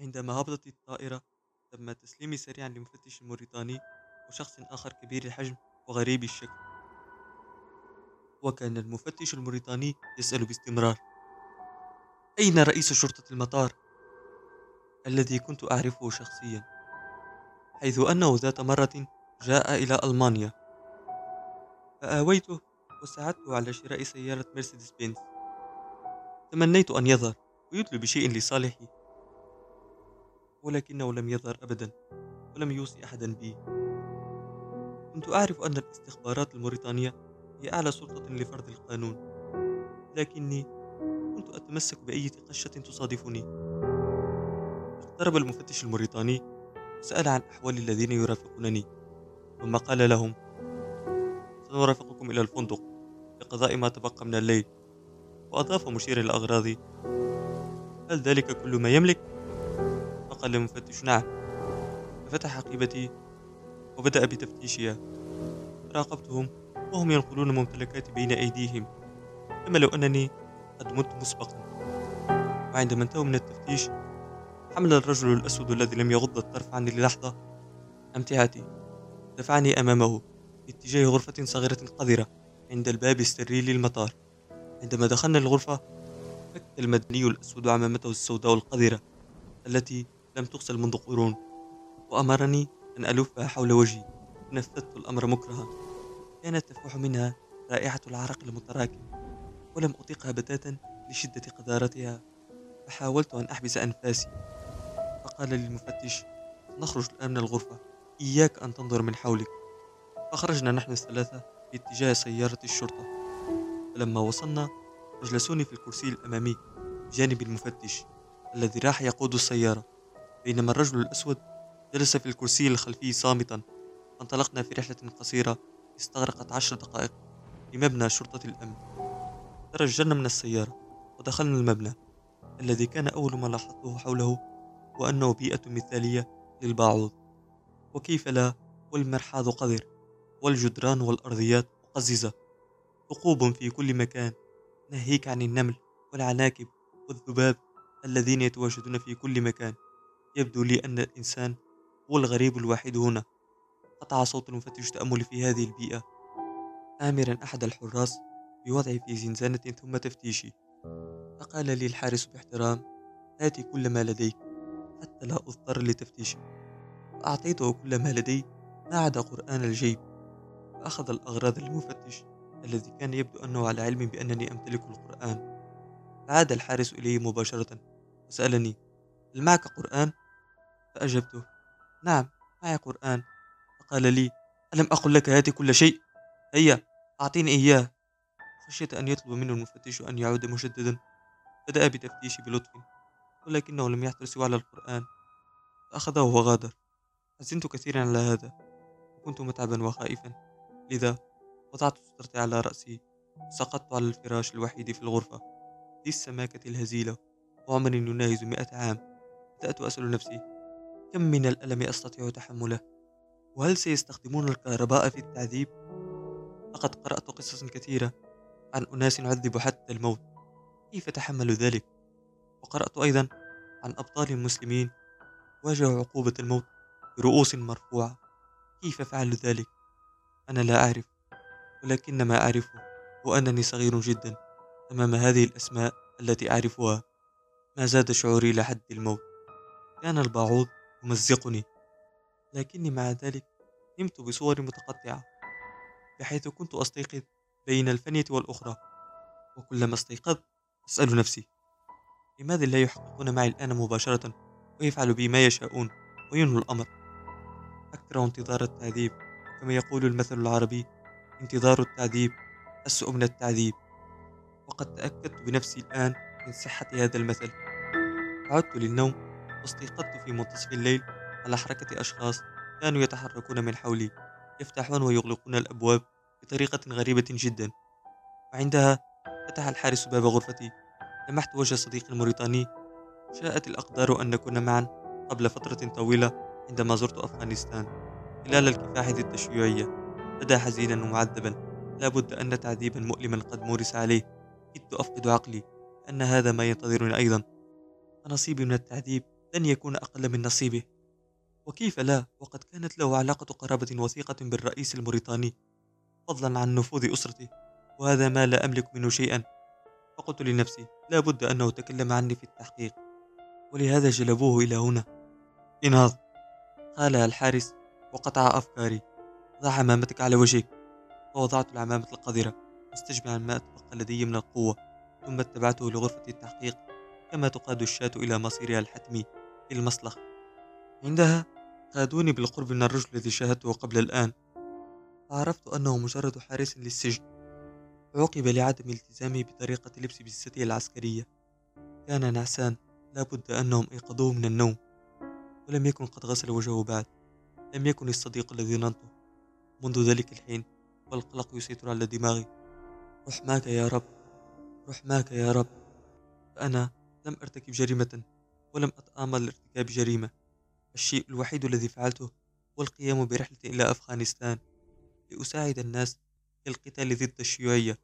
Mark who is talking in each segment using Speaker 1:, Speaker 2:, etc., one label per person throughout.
Speaker 1: عندما هبطت الطائرة تم تسليمي سريعا لمفتش موريتاني وشخص آخر كبير الحجم وغريب الشكل. وكان المفتش الموريتاني يسأل باستمرار أين رئيس شرطة المطار؟ الذي كنت أعرفه شخصيا؟ حيث أنه ذات مرة جاء إلى ألمانيا. فآويته وساعدته على شراء سيارة مرسيدس بنز. تمنيت أن يظهر ويدلي بشيء لصالحي. ولكنه لم يظهر أبدا ولم يوصي أحدا بي كنت أعرف أن الاستخبارات الموريتانية هي أعلى سلطة لفرض القانون لكني كنت أتمسك بأي قشة تصادفني اقترب المفتش الموريتاني وسأل عن أحوال الذين يرافقونني ثم قال لهم سنرافقكم إلى الفندق لقضاء ما تبقى من الليل وأضاف مشيرا لأغراضي هل ذلك كل ما يملك؟ فقال المفتش نعم ففتح حقيبتي وبدأ بتفتيشها. راقبتهم وهم ينقلون ممتلكاتي بين أيديهم كما لو أنني قد مت مسبقا. وعندما انتهوا من التفتيش حمل الرجل الأسود الذي لم يغض الطرف عني للحظة أمتعتي. دفعني أمامه باتجاه غرفة صغيرة قذرة عند الباب السري للمطار. عندما دخلنا الغرفة فك المدني الأسود عمامته السوداء القذرة التي لم تغسل منذ قرون وأمرني أن ألفها حول وجهي. نفذت الأمر مكرها. كانت تفوح منها رائحة العرق المتراكم ولم أطيقها بتاتا لشدة قذارتها. فحاولت أن أحبس أنفاسي. فقال للمفتش نخرج الآن من الغرفة إياك أن تنظر من حولك. فخرجنا نحن الثلاثة باتجاه سيارة الشرطة. فلما وصلنا أجلسوني في الكرسي الأمامي بجانب المفتش الذي راح يقود السيارة. بينما الرجل الأسود جلس في الكرسي الخلفي صامتا. انطلقنا في رحلة قصيرة استغرقت عشر دقائق لمبنى شرطة الأمن. ترجلنا من السيارة ودخلنا المبنى الذي كان أول ما لاحظته حوله وأنه بيئة مثالية للباعوض. وكيف لا؟ والمرحاض قذر والجدران والأرضيات مقززة ثقوب في كل مكان. ناهيك عن النمل والعناكب والذباب الذين يتواجدون في كل مكان. يبدو لي أن الإنسان هو الغريب الوحيد هنا. قطع صوت المفتش تأمل في هذه البيئة. آمرا أحد الحراس بوضعي في زنزانة ثم تفتيشي. فقال لي الحارس باحترام هات كل ما لديك حتى لا أضطر لتفتيشه فأعطيته كل ما لدي ما عدا قرآن الجيب. فأخذ الأغراض المفتش الذي كان يبدو أنه على علم بأنني أمتلك القرآن. فعاد الحارس إلي مباشرة وسألني هل معك قرآن؟ فأجبته. نعم معي قرآن. فقال لي ألم أقل لك هات كل شيء؟ هيا أعطيني إياه. خشيت أن يطلب منه المفتش أن يعود مجددا بدأ بتفتيشي بلطف ولكنه لم يحضر سوى على القرآن. فأخذه وغادر. حزنت كثيرا على هذا. وكنت متعبا وخائفا. لذا وضعت سترتي على رأسي. وسقطت على الفراش الوحيد في الغرفة. ذي السماكة الهزيلة. وعمر يناهز مئة عام. بدأت أسأل نفسي كم من الألم أستطيع تحمله؟ وهل سيستخدمون الكهرباء في التعذيب؟ لقد قرأت قصصا كثيرة عن أناس عذبوا حتى الموت. كيف تحملوا ذلك؟ وقرأت أيضا عن أبطال مسلمين واجهوا عقوبة الموت برؤوس مرفوعة. كيف فعلوا ذلك؟ أنا لا أعرف ولكن ما أعرفه هو أنني صغير جدا أمام هذه الأسماء التي أعرفها. ما زاد شعوري لحد الموت؟ كان البعوض يمزقني لكني مع ذلك نمت بصور متقطعة بحيث كنت أستيقظ بين الفنية والأخرى. وكلما استيقظت أسأل نفسي لماذا لا يحققون معي الآن مباشرة ويفعلوا بي ما يشاءون وينهوا الأمر؟ أكره انتظار التعذيب كما يقول المثل العربي انتظار التعذيب أسوأ من التعذيب. وقد تأكدت بنفسي الآن من صحة هذا المثل. عدت للنوم واستيقظت في منتصف الليل على حركة أشخاص كانوا يتحركون من حولي يفتحون ويغلقون الأبواب بطريقة غريبة جدا. وعندها فتح الحارس باب غرفتي. لمحت وجه صديقي الموريتاني. شاءت الأقدار أن نكون معا قبل فترة طويلة عندما زرت أفغانستان. خلال الكفاح ذي التشيعية بدا حزينا ومعذبا. لابد أن تعذيبا مؤلما قد مورس عليه. كدت أفقد عقلي أن هذا ما ينتظرني أيضا. فنصيبي من التعذيب لن يكون أقل من نصيبه. وكيف لا؟ وقد كانت له علاقة قرابة وثيقة بالرئيس الموريتاني فضلا عن نفوذ أسرته وهذا ما لا أملك منه شيئا. فقلت لنفسي لا بد أنه تكلم عني في التحقيق. ولهذا جلبوه إلى هنا. إنهض. قالها الحارس وقطع أفكاري. ضع عمامتك على وجهك. فوضعت العمامة القذرة. مستجمعا ما تبقى لدي من القوة ثم اتبعته لغرفة التحقيق كما تقاد الشاة إلى مصيرها الحتمي. المصلخ عندها قادوني بالقرب من الرجل الذي شاهدته قبل الآن. فعرفت أنه مجرد حارس للسجن. عوقب لعدم التزامه بطريقة لبس بجثته العسكرية. كان نعسان. لابد أنهم أيقظوه من النوم. ولم يكن قد غسل وجهه بعد. لم يكن الصديق الذي ظننته منذ ذلك الحين والقلق يسيطر على دماغي. رحماك يا رب. رحماك يا رب. فأنا لم أرتكب جريمة. ولم أتآمل لارتكاب جريمة. الشيء الوحيد الذي فعلته هو القيام برحلة إلى أفغانستان لأساعد الناس في القتال ضد الشيوعية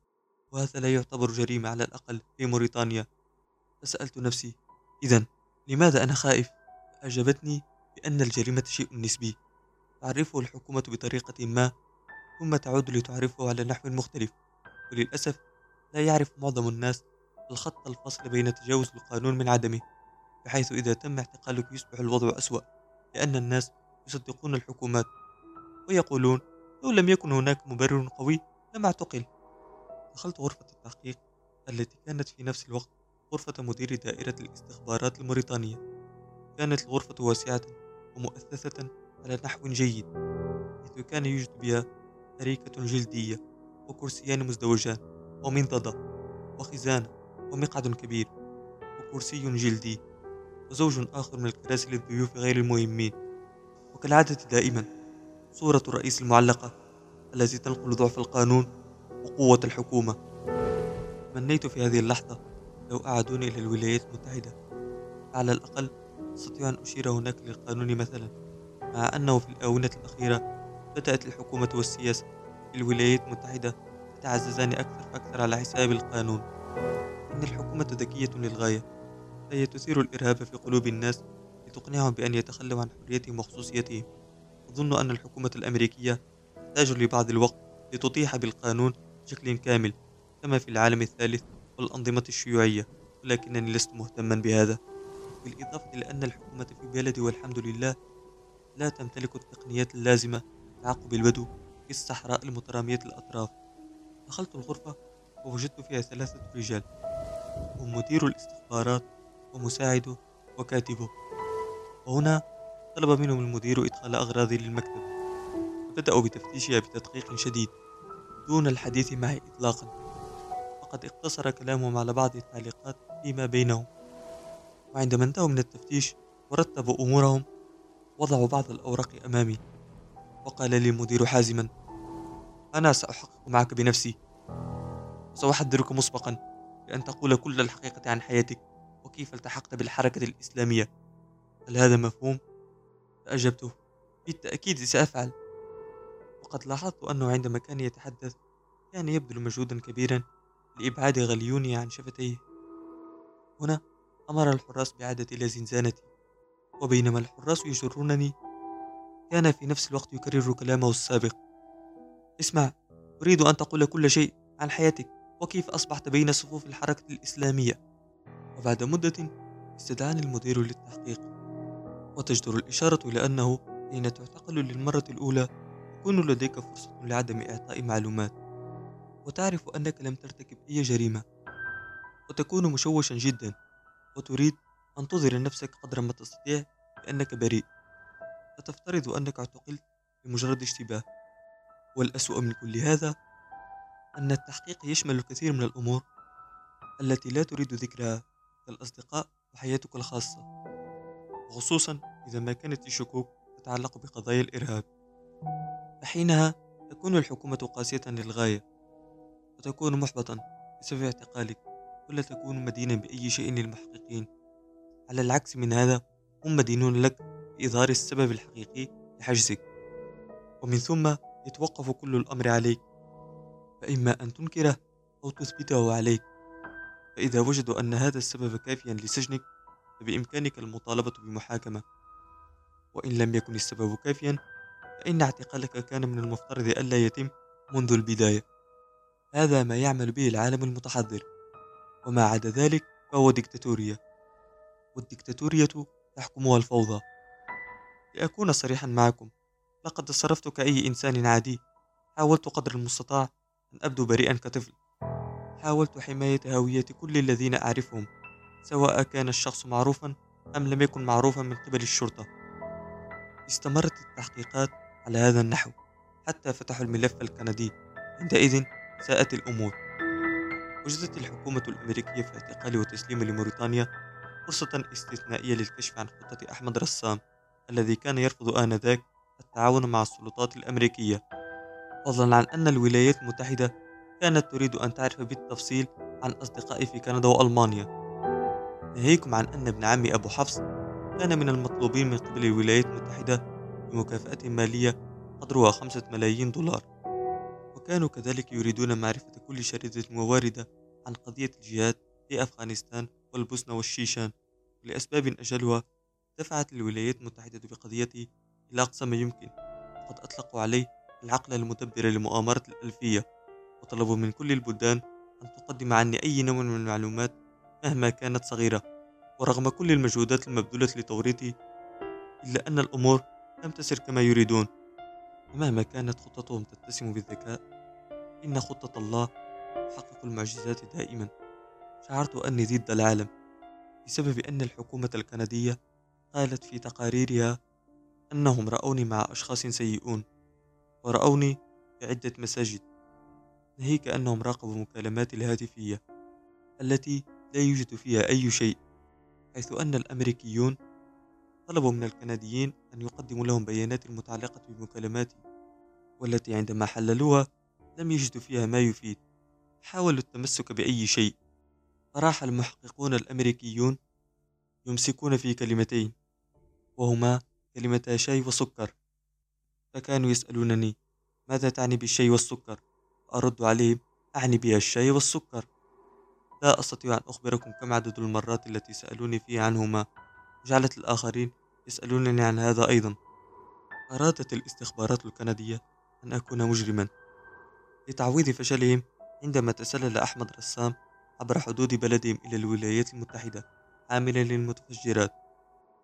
Speaker 1: وهذا لا يعتبر جريمة على الأقل في موريتانيا. فسألت نفسي إذا لماذا أنا خائف؟ أجابتني بأن الجريمة شيء نسبي. تعرفه الحكومة بطريقة ما ثم تعود لتعرفه على نحو مختلف. وللأسف لا يعرف معظم الناس الخط الفاصل بين تجاوز القانون من عدمه. بحيث إذا تم اعتقالك يصبح الوضع أسوأ لأن الناس يصدقون الحكومات ويقولون لو لم يكن هناك مبرر قوي لم أعتقل. دخلت غرفة التحقيق التي كانت في نفس الوقت غرفة مدير دائرة الاستخبارات الموريتانية. كانت الغرفة واسعة ومؤثثة على نحو جيد حيث كان يوجد بها أريكة جلدية وكرسيان مزدوجان ومنضدة وخزانة ومقعد كبير وكرسي جلدي. وزوج آخر من الكراسي للضيوف غير المهمين. وكالعادة دائما صورة الرئيس المعلقة التي تنقل ضعف القانون وقوة الحكومة. تمنيت في هذه اللحظة لو أعادوني إلى الولايات المتحدة. على الأقل أستطيع أن أشير هناك للقانون مثلا مع أنه في الآونة الأخيرة بدأت الحكومة والسياسة في الولايات المتحدة تتعززان أكثر فأكثر على حساب القانون. إن الحكومة ذكية للغاية. فهي تثير الإرهاب في قلوب الناس لتقنعهم بأن يتخلوا عن حريتهم وخصوصيتهم. أظن أن الحكومة الأمريكية تحتاج لبعض الوقت لتطيح بالقانون بشكل كامل كما في العالم الثالث والأنظمة الشيوعية. ولكنني لست مهتما بهذا. بالإضافة إلى أن الحكومة في بلدي والحمد لله لا تمتلك التقنيات اللازمة لتعقب البدو في الصحراء المترامية الأطراف دخلت الغرفة ووجدت فيها ثلاثة رجال. هم مدير الاستخبارات ومساعده وكاتبه. وهنا طلب منهم المدير إدخال أغراضي للمكتب. فبدأوا بتفتيشها بتدقيق شديد دون الحديث معي إطلاقا. فقد اقتصر كلامهم على بعض التعليقات فيما بينهم. وعندما انتهوا من التفتيش ورتبوا أمورهم. وضعوا بعض الأوراق أمامي. وقال لي المدير حازما أنا سأحقق معك بنفسي. وسأحذرك مسبقا بأن تقول كل الحقيقة عن حياتك. وكيف التحقت بالحركة الإسلامية؟ هل هذا مفهوم؟ فأجبته بالتأكيد سأفعل. وقد لاحظت أنه عندما كان يتحدث كان يبذل مجهودا كبيرا لإبعاد غليوني عن شفتيه. هنا أمر الحراس بعادة إلى زنزانتي. وبينما الحراس يجرونني كان في نفس الوقت يكرر كلامه السابق. اسمع أريد أن تقول كل شيء عن حياتك وكيف أصبحت بين صفوف الحركة الإسلامية؟ وبعد مدة استدعاني المدير للتحقيق وتجدر الإشارة إلى أنه حين تعتقل للمرة الأولى يكون لديك فرصة لعدم إعطاء معلومات وتعرف أنك لم ترتكب أي جريمة وتكون مشوشا جدا وتريد أن تظهر نفسك قدر ما تستطيع بأنك بريء. فتفترض أنك اعتقلت بمجرد اشتباه والأسوأ من كل هذا أن التحقيق يشمل الكثير من الأمور التي لا تريد ذكرها. كالأصدقاء وحياتك الخاصة خصوصا إذا ما كانت الشكوك تتعلق بقضايا الإرهاب. فحينها تكون الحكومة قاسية للغاية وتكون محبطا بسبب اعتقالك ولا تكون مدينا بأي شيء للمحققين. على العكس من هذا هم مدينون لك بإظهار السبب الحقيقي لحجزك. ومن ثم يتوقف كل الأمر عليك فإما أن تنكره أو تثبته عليك. فإذا وجدوا أن هذا السبب كافيا لسجنك فبإمكانك المطالبة بمحاكمة. وإن لم يكن السبب كافيا فإن اعتقالك كان من المفترض ألا يتم منذ البداية. هذا ما يعمل به العالم المتحضر. وما عدا ذلك فهو ديكتاتورية. والديكتاتورية تحكمها الفوضى. لأكون صريحا معكم لقد تصرفت كأي إنسان عادي. حاولت قدر المستطاع أن أبدو بريئا كطفل. حاولت حماية هوية كل الذين أعرفهم سواء كان الشخص معروفا أم لم يكن معروفا من قبل الشرطة. استمرت التحقيقات على هذا النحو حتى فتحوا الملف الكندي. عندئذ ساءت الأمور. وجدت الحكومة الأمريكية في اعتقال وتسليم لموريتانيا فرصة استثنائية للكشف عن خطة أحمد رسام الذي كان يرفض آنذاك التعاون مع السلطات الأمريكية. فضلا عن أن الولايات المتحدة كانت تريد أن تعرف بالتفصيل عن أصدقائي في كندا وألمانيا. ناهيكم عن أن ابن عمي أبو حفص كان من المطلوبين من قبل الولايات المتحدة بمكافأة مالية قدرها خمسة ملايين دولار. وكانوا كذلك يريدون معرفة كل شريدة وواردة عن قضية الجهاد في أفغانستان والبوسنة والشيشان. لأسباب أجلها دفعت الولايات المتحدة بقضيتي إلى أقصى ما يمكن. وقد أطلقوا عليه العقل المدبر لمؤامرة الألفية. وطلبوا من كل البلدان أن تقدم عني أي نوع من المعلومات مهما كانت صغيرة. ورغم كل المجهودات المبذولة لتوريطي إلا أن الأمور لم تسر كما يريدون. ومهما كانت خططهم تتسم بالذكاء إن خطة الله تحقق المعجزات دائما. شعرت أني ضد العالم بسبب أن الحكومة الكندية قالت في تقاريرها أنهم رأوني مع أشخاص سيئون ورأوني في عدة مساجد. ناهيك أنهم راقبوا مكالماتي الهاتفية التي لا يوجد فيها أي شيء حيث أن الأمريكيون طلبوا من الكنديين أن يقدموا لهم بيانات المتعلقة بمكالماتي والتي عندما حللوها لم يجدوا فيها ما يفيد. حاولوا التمسك بأي شيء. فراح المحققون الأمريكيون يمسكون في كلمتين وهما كلمتا شاي وسكر. فكانوا يسألونني ماذا تعني بالشاي والسكر؟ أرد عليهم أعني بها الشاي والسكر. لا أستطيع أن أخبركم كم عدد المرات التي سألوني فيها عنهما. جعلت الآخرين يسألونني عن هذا أيضا. أرادت الاستخبارات الكندية أن أكون مجرما. لتعويض فشلهم عندما تسلل أحمد رسام عبر حدود بلدهم إلى الولايات المتحدة عاملا للمتفجرات.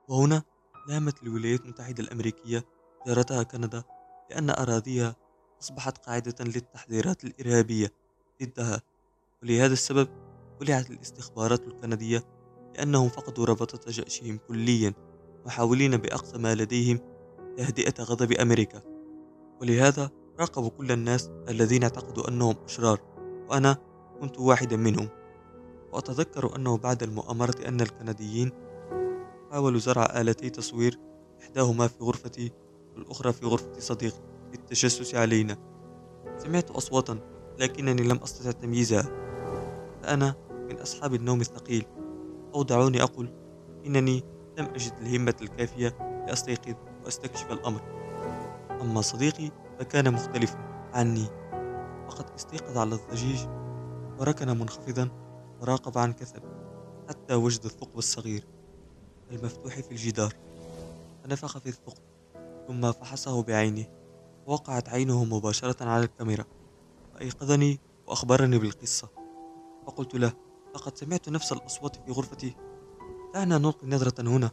Speaker 1: وهنا لامت الولايات المتحدة الأمريكية جارتها كندا لأن أراضيها أصبحت قاعدة للتحذيرات الإرهابية ضدها ولهذا السبب ولعت الاستخبارات الكندية لأنهم فقدوا ربطة جأشهم كليا محاولين بأقصى ما لديهم تهدئة غضب أمريكا. ولهذا راقبوا كل الناس الذين اعتقدوا أنهم أشرار وأنا كنت واحدا منهم. وأتذكر أنه بعد المؤامرة أن الكنديين حاولوا زرع آلتي تصوير إحداهما في غرفتي والأخرى في غرفة صديقي. للتجسس علينا. سمعت أصواتا لكنني لم أستطع تمييزها. فأنا من أصحاب النوم الثقيل. أو دعوني أقول إنني لم أجد الهمة الكافية لأستيقظ وأستكشف الأمر. أما صديقي فكان مختلفا عني. فقد استيقظ على الضجيج وركن منخفضا وراقب عن كثب حتى وجد الثقب الصغير المفتوح في الجدار. فنفخ في الثقب ثم فحصه بعينه. وقعت عينه مباشرة على الكاميرا فأيقظني وأخبرني بالقصة. فقلت له لقد سمعت نفس الأصوات في غرفتي. دعنا نلقي نظرة هنا.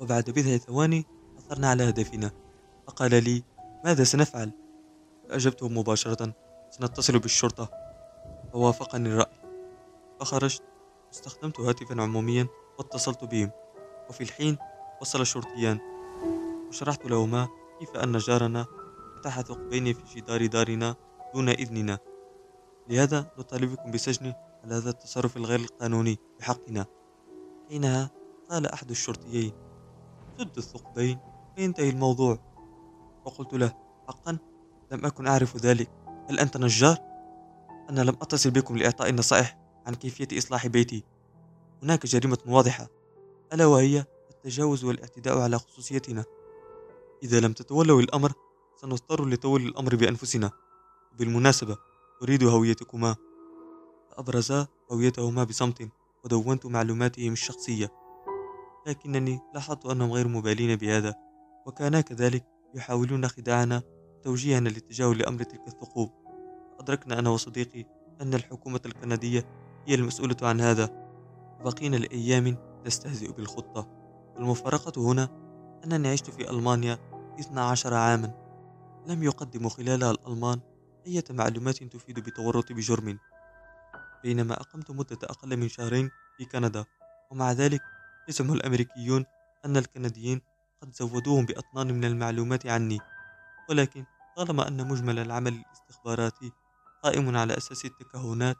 Speaker 1: وبعد بضع ثواني عثرنا على هدفنا. فقال لي ماذا سنفعل؟ فأجبته مباشرة سنتصل بالشرطة. فوافقني الرأي. فخرجت واستخدمت هاتفا عموميا واتصلت بهم. وفي الحين وصل الشرطيان وشرحت لهما كيف أن جارنا فتح ثقبين في جدار دارنا دون إذننا. لهذا نطالبكم بسجنه على هذا التصرف الغير القانوني بحقنا. حينها قال أحد الشرطيين سد الثقبين وينتهي الموضوع. وقلت له حقا لم أكن أعرف ذلك. هل أنت نجار؟ أنا لم أتصل بكم لإعطاء النصائح عن كيفية إصلاح بيتي. هناك جريمة واضحة. ألا وهي التجاوز والإعتداء على خصوصيتنا. إذا لم تتولوا الأمر سنضطر لتولي الأمر بأنفسنا. بالمناسبة أريد هويتكما. فأبرزا هويتهما بصمت ودونت معلوماتهم الشخصية. لكنني لاحظت أنهم غير مبالين بهذا وكانا كذلك يحاولون خداعنا وتوجيهنا للتجاهل لأمر تلك الثقوب. أدركنا أنا وصديقي أن الحكومة الكندية هي المسؤولة عن هذا. وبقينا لأيام نستهزئ بالخطة. والمفارقة هنا أنني عشت في ألمانيا 12 عاما. لم يقدموا خلالها الألمان أي معلومات تفيد بتورط بجرم. بينما أقمت مدة أقل من شهرين في كندا ومع ذلك يزعم الأمريكيون أن الكنديين قد زودوهم بأطنان من المعلومات عني. ولكن طالما أن مجمل العمل الاستخباراتي قائم على أساس التكهنات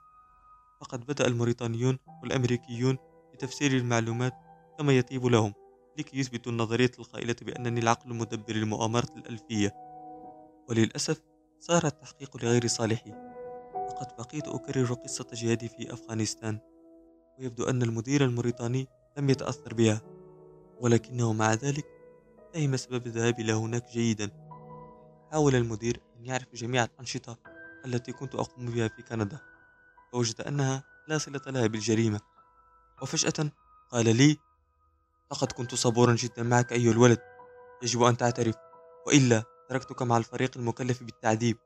Speaker 1: فقد بدأ الموريتانيون والأمريكيون بتفسير المعلومات كما يطيب لهم لكي يثبتوا النظرية القائلة بأنني العقل المدبر للمؤامرة الألفية. وللأسف صار التحقيق لغير صالحي. وقد بقيت أكرر قصة جهادي في أفغانستان ويبدو أن المدير الموريتاني لم يتأثر بها ولكنه مع ذلك فهم سبب ذهابي إلى هناك جيدا. حاول المدير أن يعرف جميع الأنشطة التي كنت أقوم بها في كندا فوجد أنها لا صلة لها بالجريمة. وفجأة قال لي لقد كنت صبورا جدا معك أيها الولد يجب أن تعترف وإلا تركتك مع الفريق المكلف بالتعذيب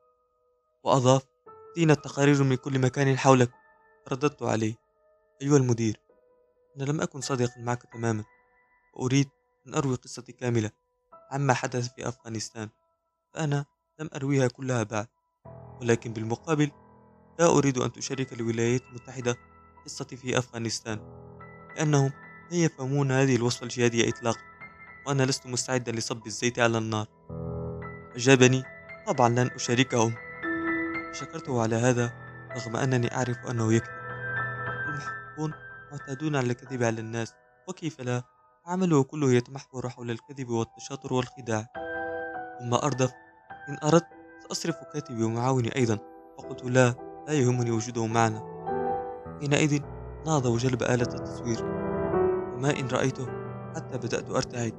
Speaker 1: وأضاف تأتينا التقارير من كل مكان حولك رددت عليه. أيها المدير أنا لم أكن صادقا معك تماما وأريد أن أروي قصتي كاملة عما حدث في أفغانستان فأنا لم أرويها كلها بعد ولكن بالمقابل لا أريد أن تشارك الولايات المتحدة قصتي في أفغانستان لأنهم لا يفهمون هذه الوصفة الجهادية إطلاقا وأنا لست مستعدا لصب الزيت على النار. أجابني طبعا لن أشاركهم. شكرته على هذا رغم أنني أعرف أنه يكذب. المحققون معتادون على الكذب على الناس. وكيف لا؟ عمله كله يتمحور حول الكذب والتشاطر والخداع. ثم أردف إن أردت سأصرف كاتبي ومعاوني أيضا. فقلت لا لا يهمني وجوده معنا. حينئذ نهض وجلب آلة التصوير. وما إن رأيته حتى بدأت أرتعد.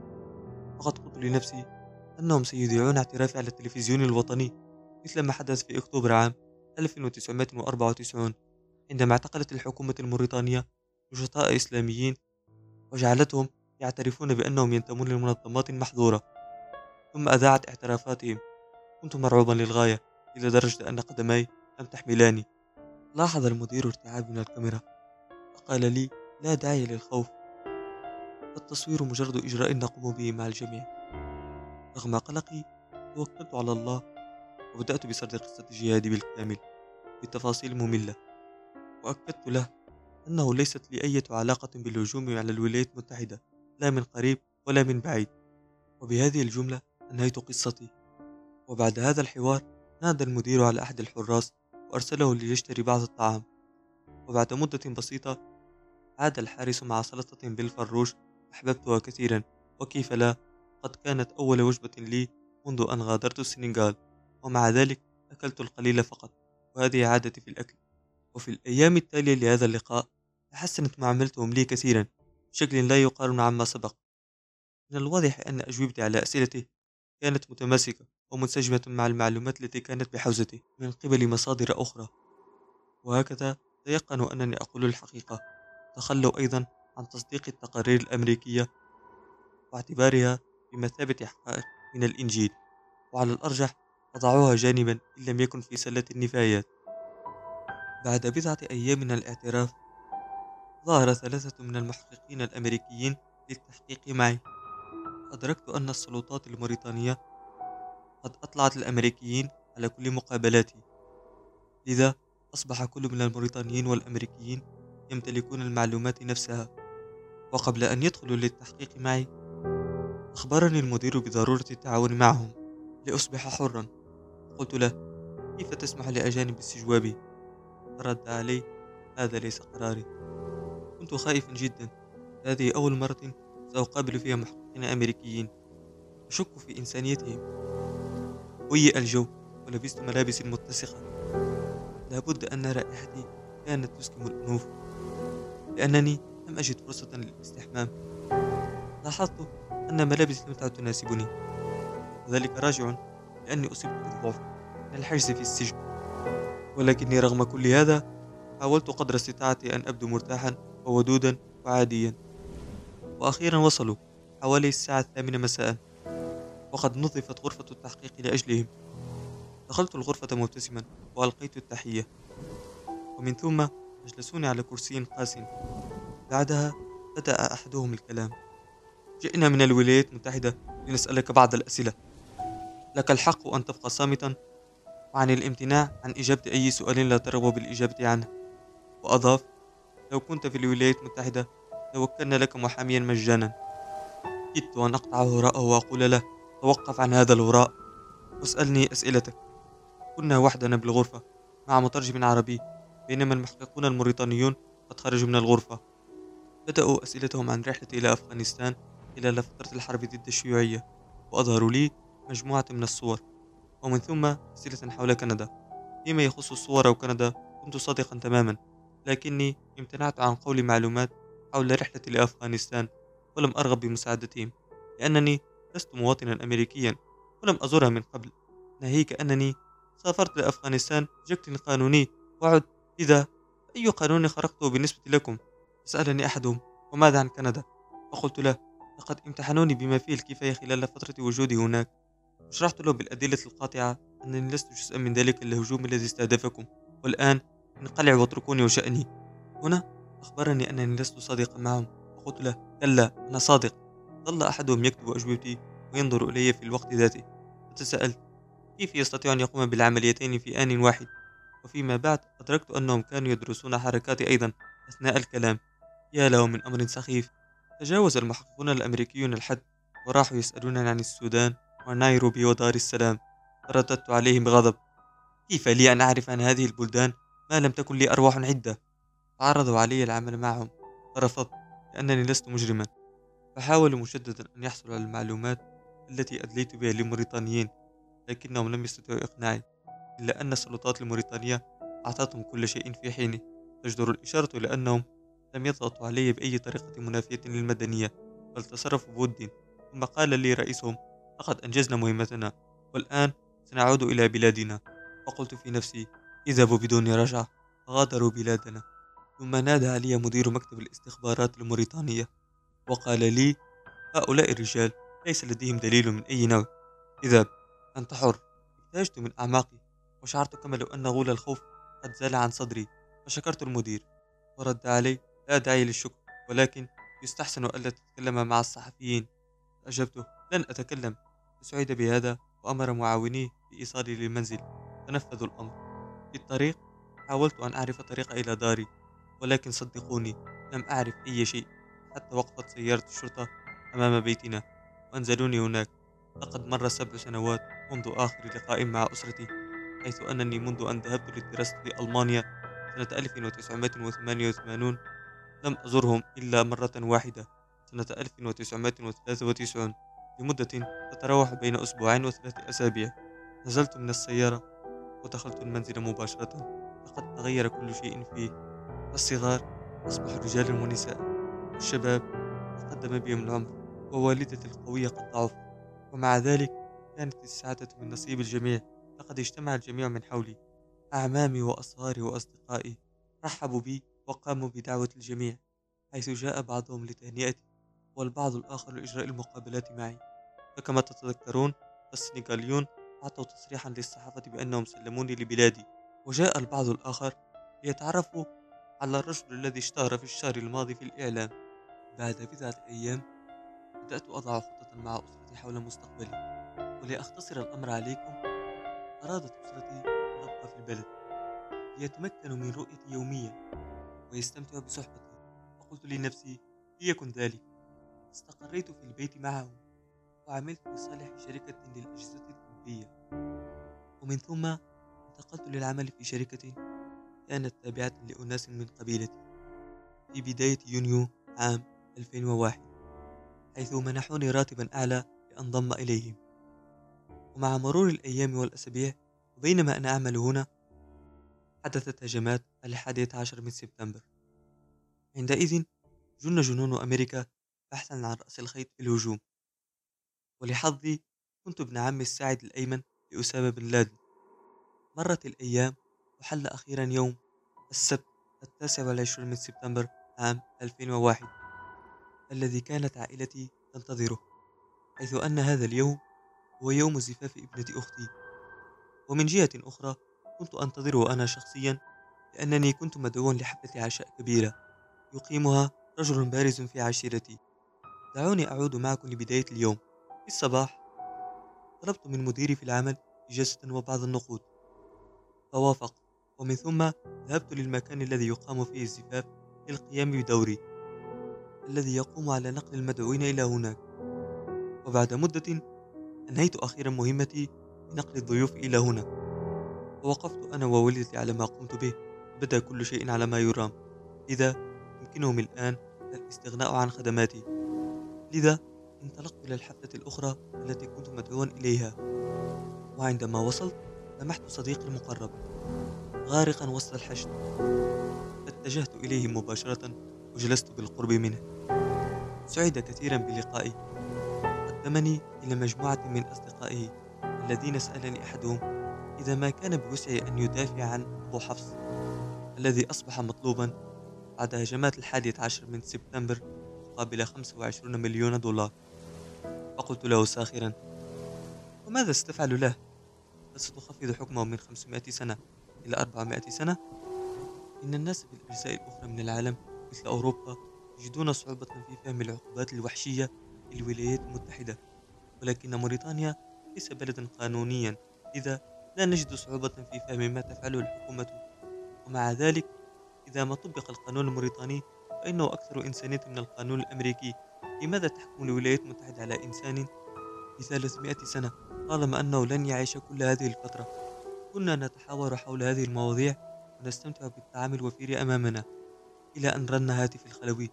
Speaker 1: فقد قلت لنفسي أنهم سيذيعون اعترافي على التلفزيون الوطني مثل ما حدث في أكتوبر عام 1994 عندما اعتقلت الحكومة الموريتانية نشطاء إسلاميين وجعلتهم يعترفون بأنهم ينتمون لمنظمات محظورة. ثم أذاعت اعترافاتهم. كنت مرعوبا للغاية إلى درجة أن قدماي لم تحملاني. لاحظ المدير ارتعابي من الكاميرا فقال لي لا داعي للخوف. التصوير مجرد إجراء نقوم به مع الجميع. رغم قلقي توكلت على الله وبدأت بسرد قصة جهادي بالكامل بتفاصيل مملة وأكدت له أنه ليست لي أي علاقة بالهجوم على الولايات المتحدة لا من قريب ولا من بعيد وبهذه الجملة أنهيت قصتي. وبعد هذا الحوار نادى المدير على أحد الحراس وأرسله ليشتري بعض الطعام. وبعد مدة بسيطة عاد الحارس مع سلطة بالفروش أحببتها كثيرا وكيف لا؟ قد كانت أول وجبة لي منذ أن غادرت السنغال ومع ذلك أكلت القليل فقط وهذه عادتي في الأكل. وفي الأيام التالية لهذا اللقاء تحسنت معاملتهم لي كثيرا بشكل لا يقارن عما سبق. من الواضح أن أجوبتي على أسئلته كانت متماسكة ومنسجمة مع المعلومات التي كانت بحوزتي من قبل مصادر أخرى. وهكذا تيقنوا أنني أقول الحقيقة. تخلوا أيضا عن تصديق التقارير الأمريكية واعتبارها بمثابة حقائق من الإنجيل وعلى الأرجح وضعوها جانبا إن لم يكن في سلة النفايات. بعد بضعة أيام من الاعتراف ظهر ثلاثة من المحققين الأمريكيين للتحقيق معي. أدركت أن السلطات الموريتانية قد أطلعت الأمريكيين على كل مقابلاتي. لذا أصبح كل من الموريتانيين والأمريكيين يمتلكون المعلومات نفسها وقبل أن يدخلوا للتحقيق معي أخبرني المدير بضرورة التعاون معهم لأصبح حرا. قلت له كيف تسمح لأجانب باستجوابي فرد علي هذا ليس قراري. كنت خائفا جدا. هذه أول مرة سأقابل فيها محققين أمريكيين. أشك في إنسانيتهم. هيئ الجو ولبست ملابس متسخة لابد أن رائحتي كانت تسكم الأنوف لأنني لم أجد فرصة للاستحمام. لاحظت أن ملابسي تعد تناسبني. وذلك راجع لأني أصبت بالضعف من الحجز في السجن. ولكني رغم كل هذا حاولت قدر استطاعتي أن أبدو مرتاحا وودودا وعاديا. وأخيرا وصلوا حوالي الساعة الثامنة مساء. وقد نظفت غرفة التحقيق لأجلهم. دخلت الغرفة مبتسما وألقيت التحية. ومن ثم أجلسوني على كرسي قاس. بعدها بدأ أحدهم الكلام. جئنا من الولايات المتحدة لنسألك بعض الأسئلة. لك الحق أن تبقى صامتا وعن الامتناع عن إجابة أي سؤال لا ترغب بالإجابة عنه. وأضاف لو كنت في الولايات المتحدة توكلنا لك محاميا مجانا. كدت أن أقطع هراءه وأقول له توقف عن هذا الهراء واسألني أسئلتك. كنا وحدنا بالغرفة مع مترجم عربي بينما المحققون الموريتانيون قد خرجوا من الغرفة. بدأوا أسئلتهم عن رحلة إلى أفغانستان خلال فترة الحرب ضد الشيوعية وأظهروا لي مجموعة من الصور. ومن ثم أسئلة حول كندا. فيما يخص الصور وكندا كنت صادقا تماما. لكني امتنعت عن قول معلومات حول رحلتي لأفغانستان ولم أرغب بمساعدتهم لأنني لست مواطنا أمريكيا ولم أزورها من قبل. ناهيك أنني سافرت لأفغانستان بشكل قانوني. وعد إذا أي قانون خرقته بالنسبة لكم سألني أحدهم وماذا عن كندا؟ فقلت له لقد امتحنوني بما فيه الكفاية خلال فترة وجودي هناك. وشرحت له بالأدلة القاطعة أنني لست جزءا من ذلك الهجوم الذي استهدفكم والآن انقلعوا واتركوني وشأني. هنا أخبرني أنني لست صادقا معهم. فقلت له كلا أنا صادق. ظل أحدهم يكتب أجوبتي وينظر إلي في الوقت ذاته. فتساءلت كيف يستطيع أن يقوم بالعمليتين في آن واحد؟ وفيما بعد أدركت أنهم كانوا يدرسون حركاتي أيضا أثناء الكلام. يا له من أمر سخيف. تجاوز المحققون الأمريكيون الحد وراحوا يسألونني عن السودان ونيروبي ودار السلام. فرددت عليهم بغضب. كيف لي أن أعرف عن هذه البلدان ما لم تكن لي أرواح عدة؟ فعرضوا علي العمل معهم. فرفضت لأنني لست مجرما. فحاولوا مجددا أن يحصلوا على المعلومات التي أدليت بها للموريتانيين لكنهم لم يستطيعوا إقناعي إلا أن السلطات الموريتانية أعطتهم كل شيء في حينه تجدر الإشارة إلى أنهم لم يضغطوا علي بأي طريقة منافية للمدنية بل تصرفوا بود. ثم قال لي رئيسهم لقد أنجزنا مهمتنا والآن سنعود إلى بلادنا. فقلت في نفسي اذهبوا بدون رجعة غادروا بلادنا. ثم نادى علي مدير مكتب الاستخبارات الموريتانية وقال لي هؤلاء الرجال ليس لديهم دليل من أي نوع. اذهب أنت حر ابتهجت من أعماقي وشعرت كما لو أن غول الخوف قد زال عن صدري فشكرت المدير. ورد علي لا داعي للشكر ولكن يستحسن ألا تتكلم مع الصحفيين. فأجبته لن أتكلم. فسعيد بهذا وأمر معاونيه بإيصالي للمنزل. تنفذوا الأمر. في الطريق حاولت أن أعرف طريق إلى داري ولكن صدقوني لم أعرف أي شيء. حتى وقفت سيارة الشرطة أمام بيتنا وأنزلوني هناك. لقد مر سبع سنوات منذ آخر لقاء مع أسرتي حيث أنني منذ أن ذهبت للدراسة في ألمانيا سنة 1988 لم أزرهم إلا مرة واحدة سنة 1993 لمدة تتراوح بين أسبوعين وثلاثة أسابيع. نزلت من السيارة ودخلت المنزل مباشرة. لقد تغير كل شيء فيه الصغار. أصبحوا رجالا ونساء الشباب تقدم بهم العمر ووالدتي القوية قد ضعفت ومع ذلك كانت السعادة من نصيب الجميع. لقد اجتمع الجميع من حولي أعمامي وأصهاري وأصدقائي. رحبوا بي وقاموا بدعوة الجميع حيث جاء بعضهم لتهنئتي والبعض الآخر لإجراء المقابلات معي. فكما تتذكرون السنغاليون أعطوا تصريحا للصحافة بأنهم سلموني لبلادي. وجاء البعض الآخر ليتعرفوا على الرجل الذي اشتهر في الشهر الماضي في الإعلام. بعد بضعة أيام بدأت أضع خطة مع أسرتي حول مستقبلي ولأختصر الأمر عليكم أرادت أسرتي أن أبقى في البلد ليتمكنوا من رؤيتي يوميا. ويستمتعوا بصحبتي فقلت لنفسي ليكن ذلك. استقريت في البيت معهم وعملت لصالح شركة للأجهزة الطبية. ومن ثم انتقلت للعمل في شركة كانت تابعة لأناس من قبيلتي. في بداية يونيو عام 2001 حيث منحوني راتبا أعلى لأنضم إليهم. ومع مرور الأيام والأسابيع وبينما أنا أعمل هنا حدثت هجمات الحادية عشر من سبتمبر. عندئذ جن جنون أمريكا بحثا عن رأس الخيط في الهجوم. ولحظي كنت ابن عمي الساعد الأيمن لأسامة بن لادن. مرت الأيام وحل أخيرا يوم السبت التاسع والعشرين من سبتمبر عام 2001 الذي كانت عائلتي تنتظره حيث أن هذا اليوم هو يوم زفاف ابنة أختي. ومن جهة أخرى كنت أنتظره أنا شخصيا لأنني كنت مدعوا لحفلة عشاء كبيرة يقيمها رجل بارز في عشيرتي. دعوني أعود معكم لبداية اليوم. في الصباح طلبت من مديري في العمل إجازة وبعض النقود. فوافق ومن ثم ذهبت للمكان الذي يقام فيه الزفاف للقيام بدوري الذي يقوم على نقل المدعوين إلى هناك. وبعد مدة أنهيت أخيرا مهمتي بنقل الضيوف إلى هنا. ووقفت أنا ووالدتي على ما قمت به. بدأ كل شيء على ما يرام. لذا يمكنهم الآن الاستغناء عن خدماتي. لذا انطلقت إلى الحفلة الأخرى التي كنت مدعوا إليها. وعندما وصلت لمحت صديقي المقرب. غارقا وسط الحشد. فاتجهت إليه مباشرة وجلست بالقرب منه. سعد كثيرا بلقائي. قدمني إلى مجموعة من أصدقائه الذين سألني أحدهم إذا ما كان بوسعي أن يدافع عن أبو حفص الذي أصبح مطلوبا بعد هجمات الحادية عشر من سبتمبر مقابل 25 مليون دولار فقلت له ساخرا وماذا ستفعل له؟ هل ستخفض حكمه من 500 سنة إلى 400 سنة؟ إن الناس في الأجزاء الأخرى من العالم مثل أوروبا يجدون صعوبة في فهم العقوبات الوحشية للولايات المتحدة ولكن موريتانيا ليس بلدا قانونيا لذا لا نجد صعوبة في فهم ما تفعله الحكومة. ومع ذلك إذا ما طبق القانون الموريتاني فإنه أكثر إنسانية من القانون الأمريكي. لماذا تحكم الولايات المتحدة على إنسان 300 سنة طالما أنه لن يعيش كل هذه الفترة؟ كنا نتحاور حول هذه المواضيع ونستمتع بالطعام الوفير أمامنا إلى أن رن هاتفي الخلوي.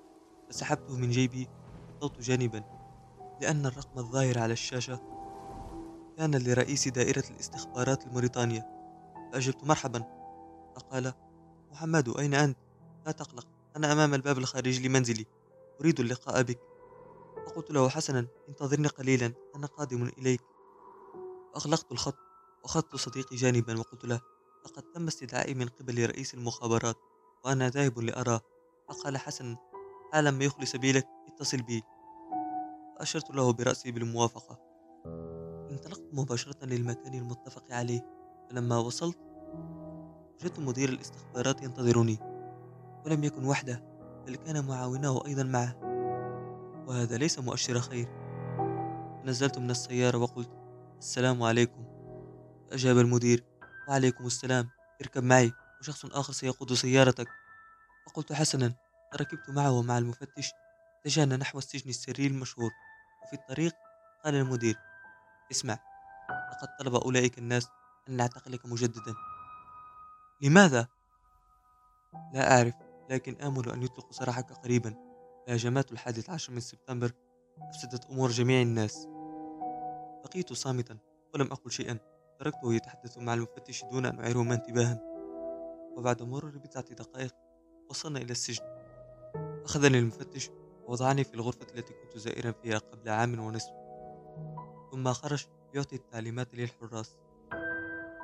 Speaker 1: فسحبته من جيبي وضغطت جانبا لأن الرقم الظاهر على الشاشة كان لرئيس دائرة الاستخبارات الموريتانية فأجبت مرحبا. فقال محمد أين أنت؟ لا تقلق أنا أمام الباب الخارجي لمنزلي. أريد اللقاء بك. فقلت له حسنا انتظرني قليلا أنا قادم إليك. فأغلقت الخط وأخذت صديقي جانبا وقلت له لقد تم استدعائي من قبل رئيس المخابرات وأنا ذاهب لأراه. فقال حسنا حالما يخلي سبيلك اتصل بي. فأشرت له برأسي بالموافقة. انطلقت مباشرة للمكان المتفق عليه. فلما وصلت وجدت مدير الاستخبارات ينتظرني ولم يكن وحده بل كان معاوناه أيضا معه. وهذا ليس مؤشر خير. نزلت من السيارة وقلت السلام عليكم. فأجاب المدير وعليكم السلام. اركب معي وشخص آخر سيقود سيارتك. فقلت حسنا ركبت معه ومع المفتش اتجهنا نحو السجن السري المشهور. وفي الطريق؟ قال المدير اسمع لقد طلب أولئك الناس أن نعتقلك مجددا. لماذا؟ لا أعرف لكن آمل أن يطلقوا سراحك قريبا. هجمات الحادث عشر من سبتمبر أفسدت أمور جميع الناس. بقيت صامتا ولم أقل شيئا. تركته يتحدث مع المفتش دون أن أعيرهما انتباها. وبعد مرور بضعة دقائق وصلنا إلى السجن. أخذني المفتش ووضعني في الغرفة التي كنت زائرا فيها قبل عام ونصف. ثم خرج يعطي التعليمات للحراس.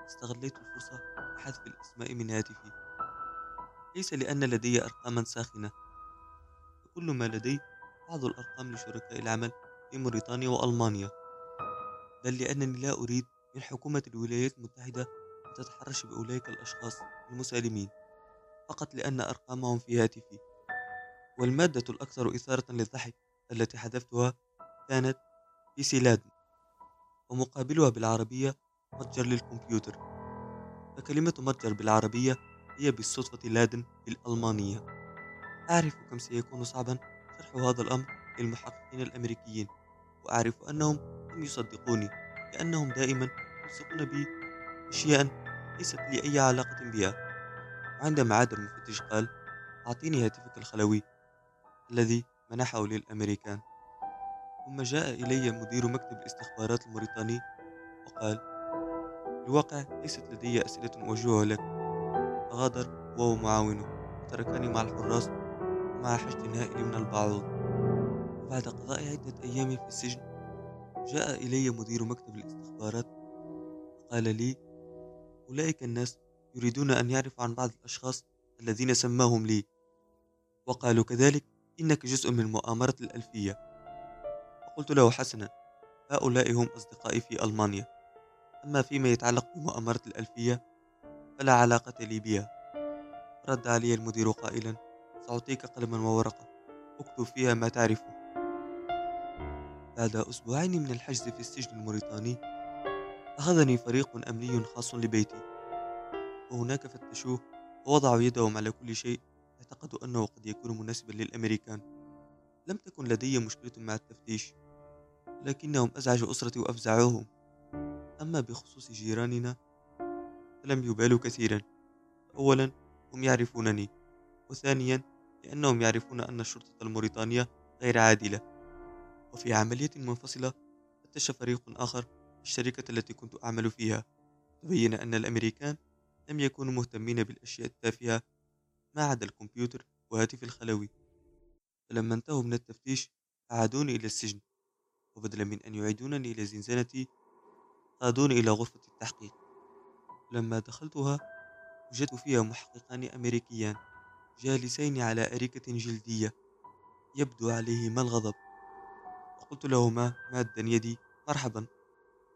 Speaker 1: استغليت الفرصة لحذف الأسماء من هاتفي. ليس لأن لدي أرقاما ساخنة. فكل ما لدي بعض الأرقام لشركاء العمل في موريتانيا وألمانيا. بل لأنني لا أريد من حكومة الولايات المتحدة أن تتحرش بأولئك الأشخاص المسالمين. فقط لأن أرقامهم في هاتفي. والمادة الأكثر إثارة للضحك التي حذفتها كانت في سيلاد ومقابلها بالعربية متجر للكمبيوتر. فكلمة متجر بالعربية هي بالصدفة لادن بالألمانية أعرف كم سيكون صعبا شرح هذا الأمر للمحققين الأمريكيين وأعرف أنهم لم يصدقوني لأنهم دائما يلصقون بي أشياء ليست لي أي علاقة بها. وعندما عاد المفتش قال أعطيني هاتفك الخلوي الذي منحه للأمريكان. ثم جاء إلي مدير مكتب الاستخبارات الموريتاني وقال الواقع ليست لدي أسئلة أوجهها لك. فغادر هو ومعاونه وتركني مع الحراس ومع حشد هائل من البعوض. وبعد قضاء عدة أيام في السجن جاء إلي مدير مكتب الاستخبارات وقال لي أولئك الناس يريدون أن يعرفوا عن بعض الأشخاص الذين سماهم لي. وقالوا كذلك إنك جزء من مؤامرة الألفية. فقلت له حسنا هؤلاء هم أصدقائي في ألمانيا. أما فيما يتعلق بمؤامرة الألفية فلا علاقة لي بها. رد علي المدير قائلا سأعطيك قلما وورقة. اكتب فيها ما تعرفه. بعد أسبوعين من الحجز في السجن الموريتاني أخذني فريق أمني خاص لبيتي. وهناك فتشوه ووضعوا يدهم على كل شيء. اعتقدوا أنه قد يكون مناسبا للأمريكان. لم تكن لدي مشكلة مع التفتيش. لكنهم أزعجوا أسرتي وأفزعوهم. أما بخصوص جيراننا فلم يبالوا كثيرا. أولا هم يعرفونني وثانيا لأنهم يعرفون أن الشرطة الموريتانية غير عادلة. وفي عملية منفصلة فتش فريق آخر الشركة التي كنت أعمل فيها. تبين أن الأمريكان لم يكونوا مهتمين بالأشياء التافهة ما عدا الكمبيوتر وهاتفي الخلوي. فلما انتهوا من التفتيش أعادوني إلى السجن. وبدلا من أن يعيدونني إلى زنزانتي قادوني إلى غرفة التحقيق. لما دخلتها وجدت فيها محققان أمريكيان جالسين على أريكة جلدية يبدو عليهما الغضب. وقلت لهما مادا يدي مرحبا.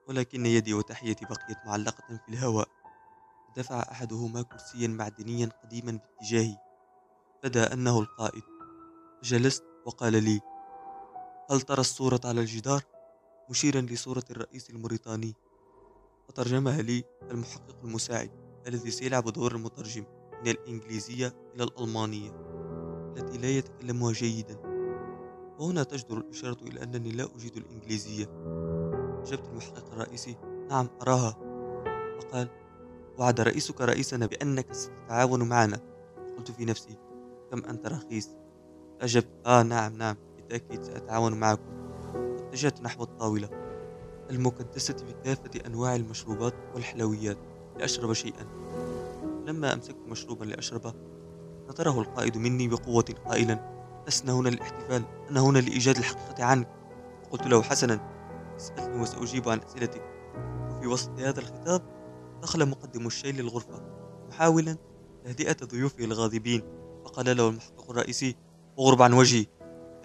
Speaker 1: ولكن يدي وتحيتي بقيت معلقة في الهواء. دفع أحدهما كرسيا معدنيا قديما باتجاهي. بدأ أنه القائد. جلست وقال لي هل ترى الصورة على الجدار؟ مشيرا لصورة الرئيس الموريتاني. وترجمها لي المحقق المساعد الذي سيلعب دور المترجم من الإنجليزية إلى الألمانية التي لا يتكلمها جيدا. وهنا تجدر الإشارة إلى أنني لا أجيد الإنجليزية. أجبت المحقق الرئيسي. نعم أراها. فقال وعد رئيسك رئيسنا بأنك ستتعاون معنا. قلت في نفسي كم أنت رخيص. أجبت آه نعم نعم. بالتأكيد سأتعاون معكم. اتجهت نحو الطاولة. المكدسة بكافة أنواع المشروبات والحلويات لأشرب شيئا. لما أمسكت مشروبا لأشربه نظره القائد مني بقوة قائلا لسنا هنا للاحتفال أنا هنا لإيجاد الحقيقة عنك. قلت له حسنا اسألني وسأجيب عن أسئلتك. وفي وسط هذا الخطاب دخل مقدم الشاي للغرفة محاولا تهدئة ضيوفه الغاضبين. فقال له المحقق الرئيسي اغرب عن وجهي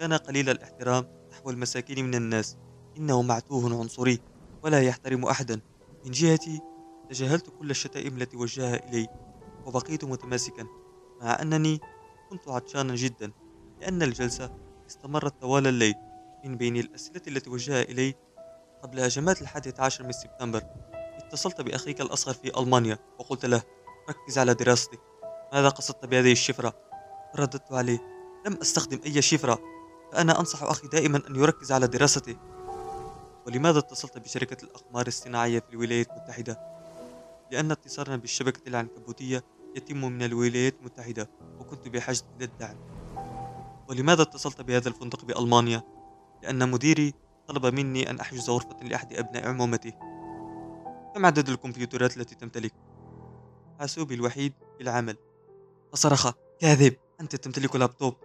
Speaker 1: كان قليل الاحترام نحو المساكين من الناس. إنه معتوه عنصري ولا يحترم أحدا. من جهتي تجاهلت كل الشتائم التي وجهها إلي وبقيت متماسكا مع أنني كنت عطشانا جدا لأن الجلسة استمرت طوال الليل. من بين الأسئلة التي وجهها إلي قبل هجمات الحادية عشر من سبتمبر اتصلت بأخيك الأصغر في ألمانيا وقلت له ركز على دراستك. ماذا قصدت بهذه الشفرة؟ رددت عليه لم أستخدم أي شفرة. فأنا أنصح أخي دائما أن يركز على دراسته. ولماذا اتصلت بشركة الأقمار الصناعية في الولايات المتحدة؟ لأن اتصالنا بالشبكة العنكبوتية يتم من الولايات المتحدة وكنت بحاجة إلى الدعم. ولماذا اتصلت بهذا الفندق بألمانيا؟ لأن مديري طلب مني أن أحجز غرفة لأحد أبناء عمومته. كم عدد الكمبيوترات التي تمتلك؟ حاسوبي الوحيد في العمل. فصرخ كاذب. أنت تمتلك لابتوب.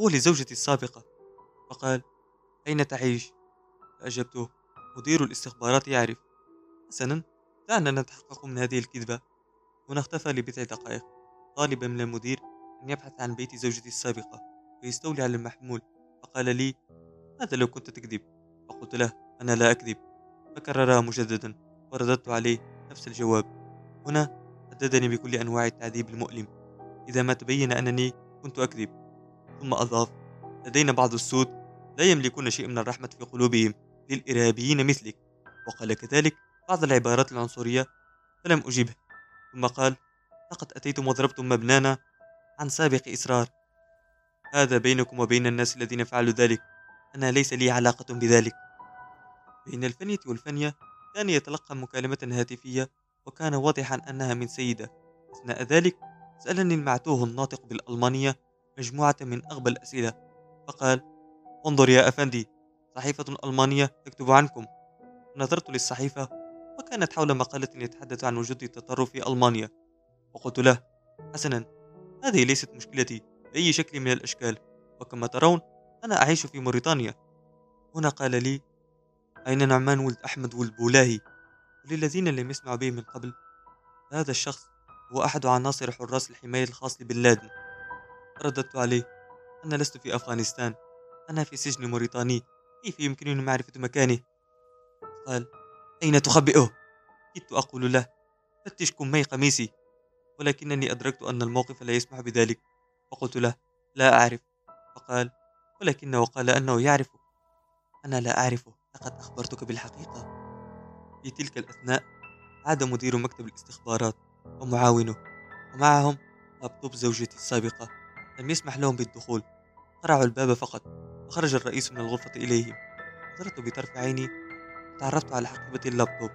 Speaker 1: هو لزوجتي السابقة. فقال أين تعيش؟ فأجبته. مدير الاستخبارات يعرف. حسنا دعنا نتحقق من هذه الكذبة. هنا اختفى لبضع دقائق. طالبا من المدير أن يبحث عن بيت زوجتي السابقة ويستولي على المحمول. فقال لي ماذا لو كنت تكذب؟ فقلت له أنا لا أكذب. فكررها مجددا. ورددت عليه نفس الجواب. هنا هددني بكل أنواع التعذيب المؤلم. إذا ما تبين أنني كنت أكذب. ثم أضاف لدينا بعض السود لا يملكون شيء من الرحمة في قلوبهم للإرهابيين مثلك. وقال كذلك بعض العبارات العنصرية فلم أجبه. ثم قال لقد أتيتم وضربتم مبنانا عن سابق إصرار. هذا بينكم وبين الناس الذين فعلوا ذلك. أنا ليس لي علاقة بذلك. بين الفنية والفنية كان يتلقى مكالمة هاتفية وكان واضحا أنها من سيدة. أثناء ذلك سألني المعتوه الناطق بالألمانية مجموعة من أغبى الأسئلة. فقال انظر يا أفندي صحيفة ألمانية تكتب عنكم. نظرت للصحيفة وكانت حول مقالة يتحدث عن وجود التطرف في ألمانيا. وقلت له حسنا هذه ليست مشكلتي بأي شكل من الأشكال وكما ترون أنا أعيش في موريتانيا. هنا قال لي أين نعمان ولد أحمد ولد بولاهي وللذين لم يسمعوا به من قبل؟ هذا الشخص هو أحد عناصر حراس الحماية الخاص لبن لادن. رددت عليه. أنا لست في أفغانستان. أنا في سجن موريتاني. كيف يمكنني معرفة مكانه؟ قال أين تخبئه؟ كدت أقول له فتش كمي قميصي. ولكنني أدركت أن الموقف لا يسمح بذلك. فقلت له لا أعرف. فقال ولكنه قال أنه يعرف أنا لا أعرفه. لقد أخبرتك بالحقيقة. في تلك الأثناء عاد مدير مكتب الاستخبارات ومعاونه. ومعهم لابتوب زوجتي السابقة. لم يسمح لهم بالدخول. قرعوا الباب فقط وخرج الرئيس من الغرفة إليهم. نظرت بطرف عيني وتعرفت على حقيبة اللابتوب.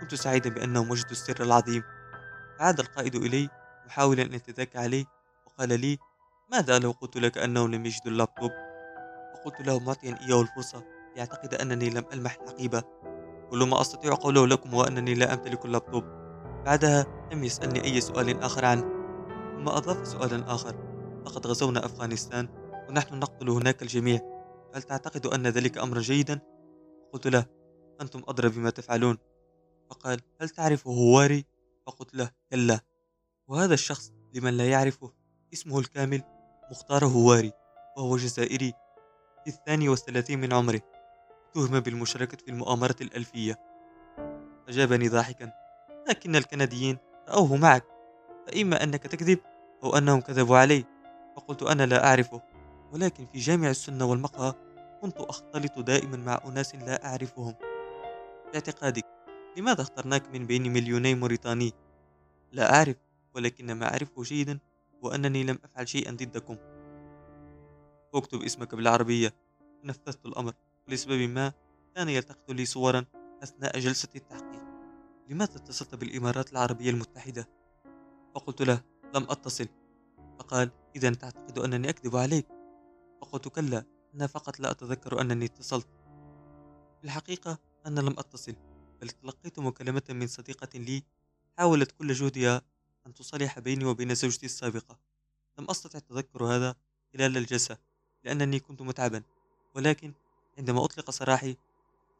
Speaker 1: كنت سعيدا بأنهم وجدوا السر العظيم. عاد القائد إلي محاولا أن يتذاكى علي وقال لي ماذا لو قلت لك أنهم لم يجدوا اللابتوب؟ وقلت له معطيا إياه الفرصة. ليعتقد أنني لم ألمح الحقيبة. كل ما أستطيع قوله لكم هو أنني لا أمتلك اللابتوب. بعدها لم يسألني أي سؤال آخر عنه ثم أضاف سؤالا آخر. لقد غزونا أفغانستان ونحن نقتل هناك الجميع. هل تعتقد أن ذلك أمرا جيدا؟ قلت له أنتم أدرى بما تفعلون. فقال هل تعرف هواري؟ فقلت له كلا وهذا الشخص لمن لا يعرفه اسمه الكامل مختار هواري وهو جزائري في الثاني والثلاثين من عمره. تهم بالمشاركة في المؤامرة الألفية. أجابني ضاحكا لكن الكنديين رأوه معك فإما أنك تكذب أو أنهم كذبوا علي فقلت أنا لا أعرفه ولكن في جامع السنة والمقهى كنت أختلط دائما مع أناس لا أعرفهم. باعتقادك لماذا اخترناك من بين مليوني موريتاني؟ لا أعرف ولكن ما أعرفه جيدا هو أنني لم أفعل شيئا ضدكم. اكتب اسمك بالعربية. نفذت الأمر ولسبب ما كان يلتقط لي صورا أثناء جلسة التحقيق. لماذا اتصلت بالإمارات العربية المتحدة؟ فقلت له لم أتصل. فقال إذا تعتقد أنني أكذب عليك. فقلت كلا أنا فقط لا أتذكر أنني اتصلت. في الحقيقة أنا لم أتصل بل تلقيت مكالمة من صديقة لي حاولت كل جهدها أن تصالح بيني وبين زوجتي السابقة. لم أستطع تذكر هذا خلال الجلسة لأنني كنت متعبا ولكن عندما أطلق سراحي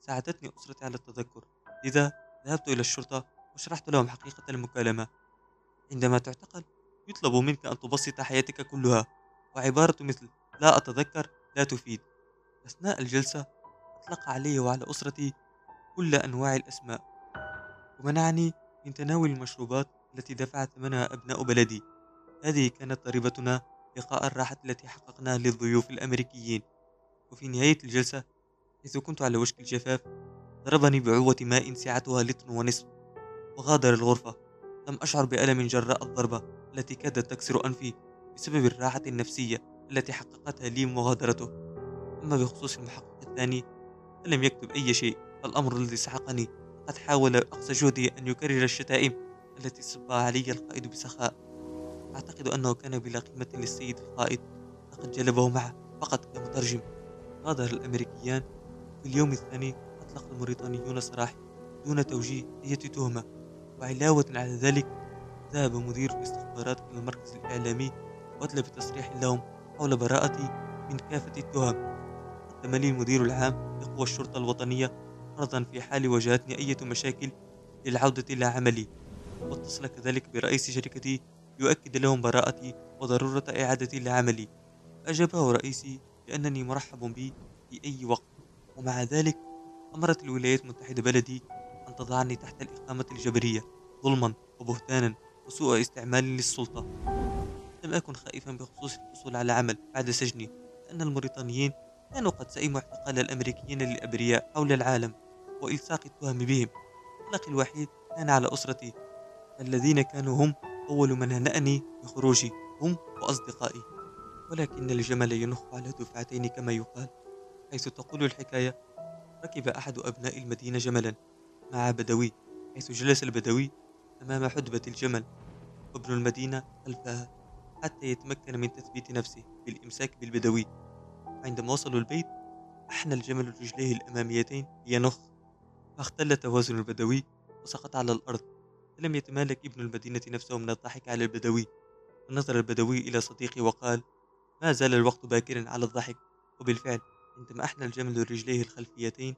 Speaker 1: ساعدتني أسرتي على التذكر. لذا ذهبت إلى الشرطة وشرحت لهم حقيقة المكالمة. عندما تعتقل يطلب منك أن تبسط حياتك كلها وعبارة مثل لا أتذكر لا تفيد أثناء الجلسة أطلق علي وعلى أسرتي كل أنواع الأسماء ومنعني من تناول المشروبات التي دفع ثمنها أبناء بلدي. هذه كانت ضريبتنا لقاء الراحة التي حققناها للضيوف الأمريكيين. وفي نهاية الجلسة حيث كنت على وشك الجفاف ضربني بعوة ماء سعتها لتر ونصف وغادر الغرفة. لم أشعر بألم جراء الضربة. التي كادت تكسر أنفي بسبب الراحة النفسية التي حققتها لي مغادرته. أما بخصوص المحقق الثاني فلم يكتب أي شيء الأمر الذي سحقني قد حاول أقصى جهده أن يكرر الشتائم التي صبها علي القائد بسخاء. أعتقد أنه كان بلا قيمة للسيد القائد لقد جلبه معه فقط كمترجم. غادر الأمريكيان في اليوم الثاني أطلق الموريتانيون سراحي دون توجيه أي تهمة وعلاوة على ذلك ذهب مدير الاستخبارات إلى المركز الإعلامي وأدلى بتصريح لهم حول براءتي من كافة التهم. قدم لي المدير العام لقوى الشرطة الوطنية فرضا في حال واجهتني أي مشاكل للعودة إلى عملي. واتصل كذلك برئيس شركتي يؤكد لهم براءتي وضرورة إعادتي لعملي. أجابه رئيسي بأنني مرحب بي في أي وقت. ومع ذلك أمرت الولايات المتحدة بلدي أن تضعني تحت الإقامة الجبرية ظلما وبهتانا. وسوء استعمال للسلطة. لم أكن خائفا بخصوص الحصول على عمل بعد سجني لأن الموريتانيين كانوا قد سئموا اعتقال الأمريكيين للأبرياء حول العالم وإلصاق التهم بهم. القلق الوحيد كان على أسرتي الذين كانوا هم أول من هنأني بخروجي هم وأصدقائي. ولكن الجمل ينخ على دفعتين كما يقال حيث تقول الحكاية ركب أحد أبناء المدينة جملا مع بدوي حيث جلس البدوي أمام حدبة الجمل. وابن المدينة خلفها حتى يتمكن من تثبيت نفسه بالإمساك بالبدوي. عندما وصلوا البيت أحنى الجمل رجليه الأماميتين لينخ. فاختل توازن البدوي وسقط على الأرض. فلم يتمالك ابن المدينة نفسه من الضحك على البدوي. ونظر البدوي إلى صديقي وقال ما زال الوقت باكرا على الضحك. وبالفعل عندما أحنى الجمل رجليه الخلفيتين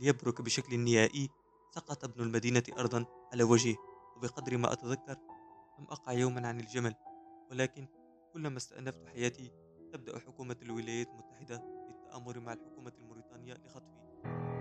Speaker 1: ليبرك بشكل نهائي سقط ابن المدينة أرضا على وجهه. وبقدر ما أتذكر لم أقع يوما عن الجمل ولكن كلما استأنفت حياتي تبدأ حكومة الولايات المتحدة بالتآمر مع الحكومة الموريتانية لخطفي.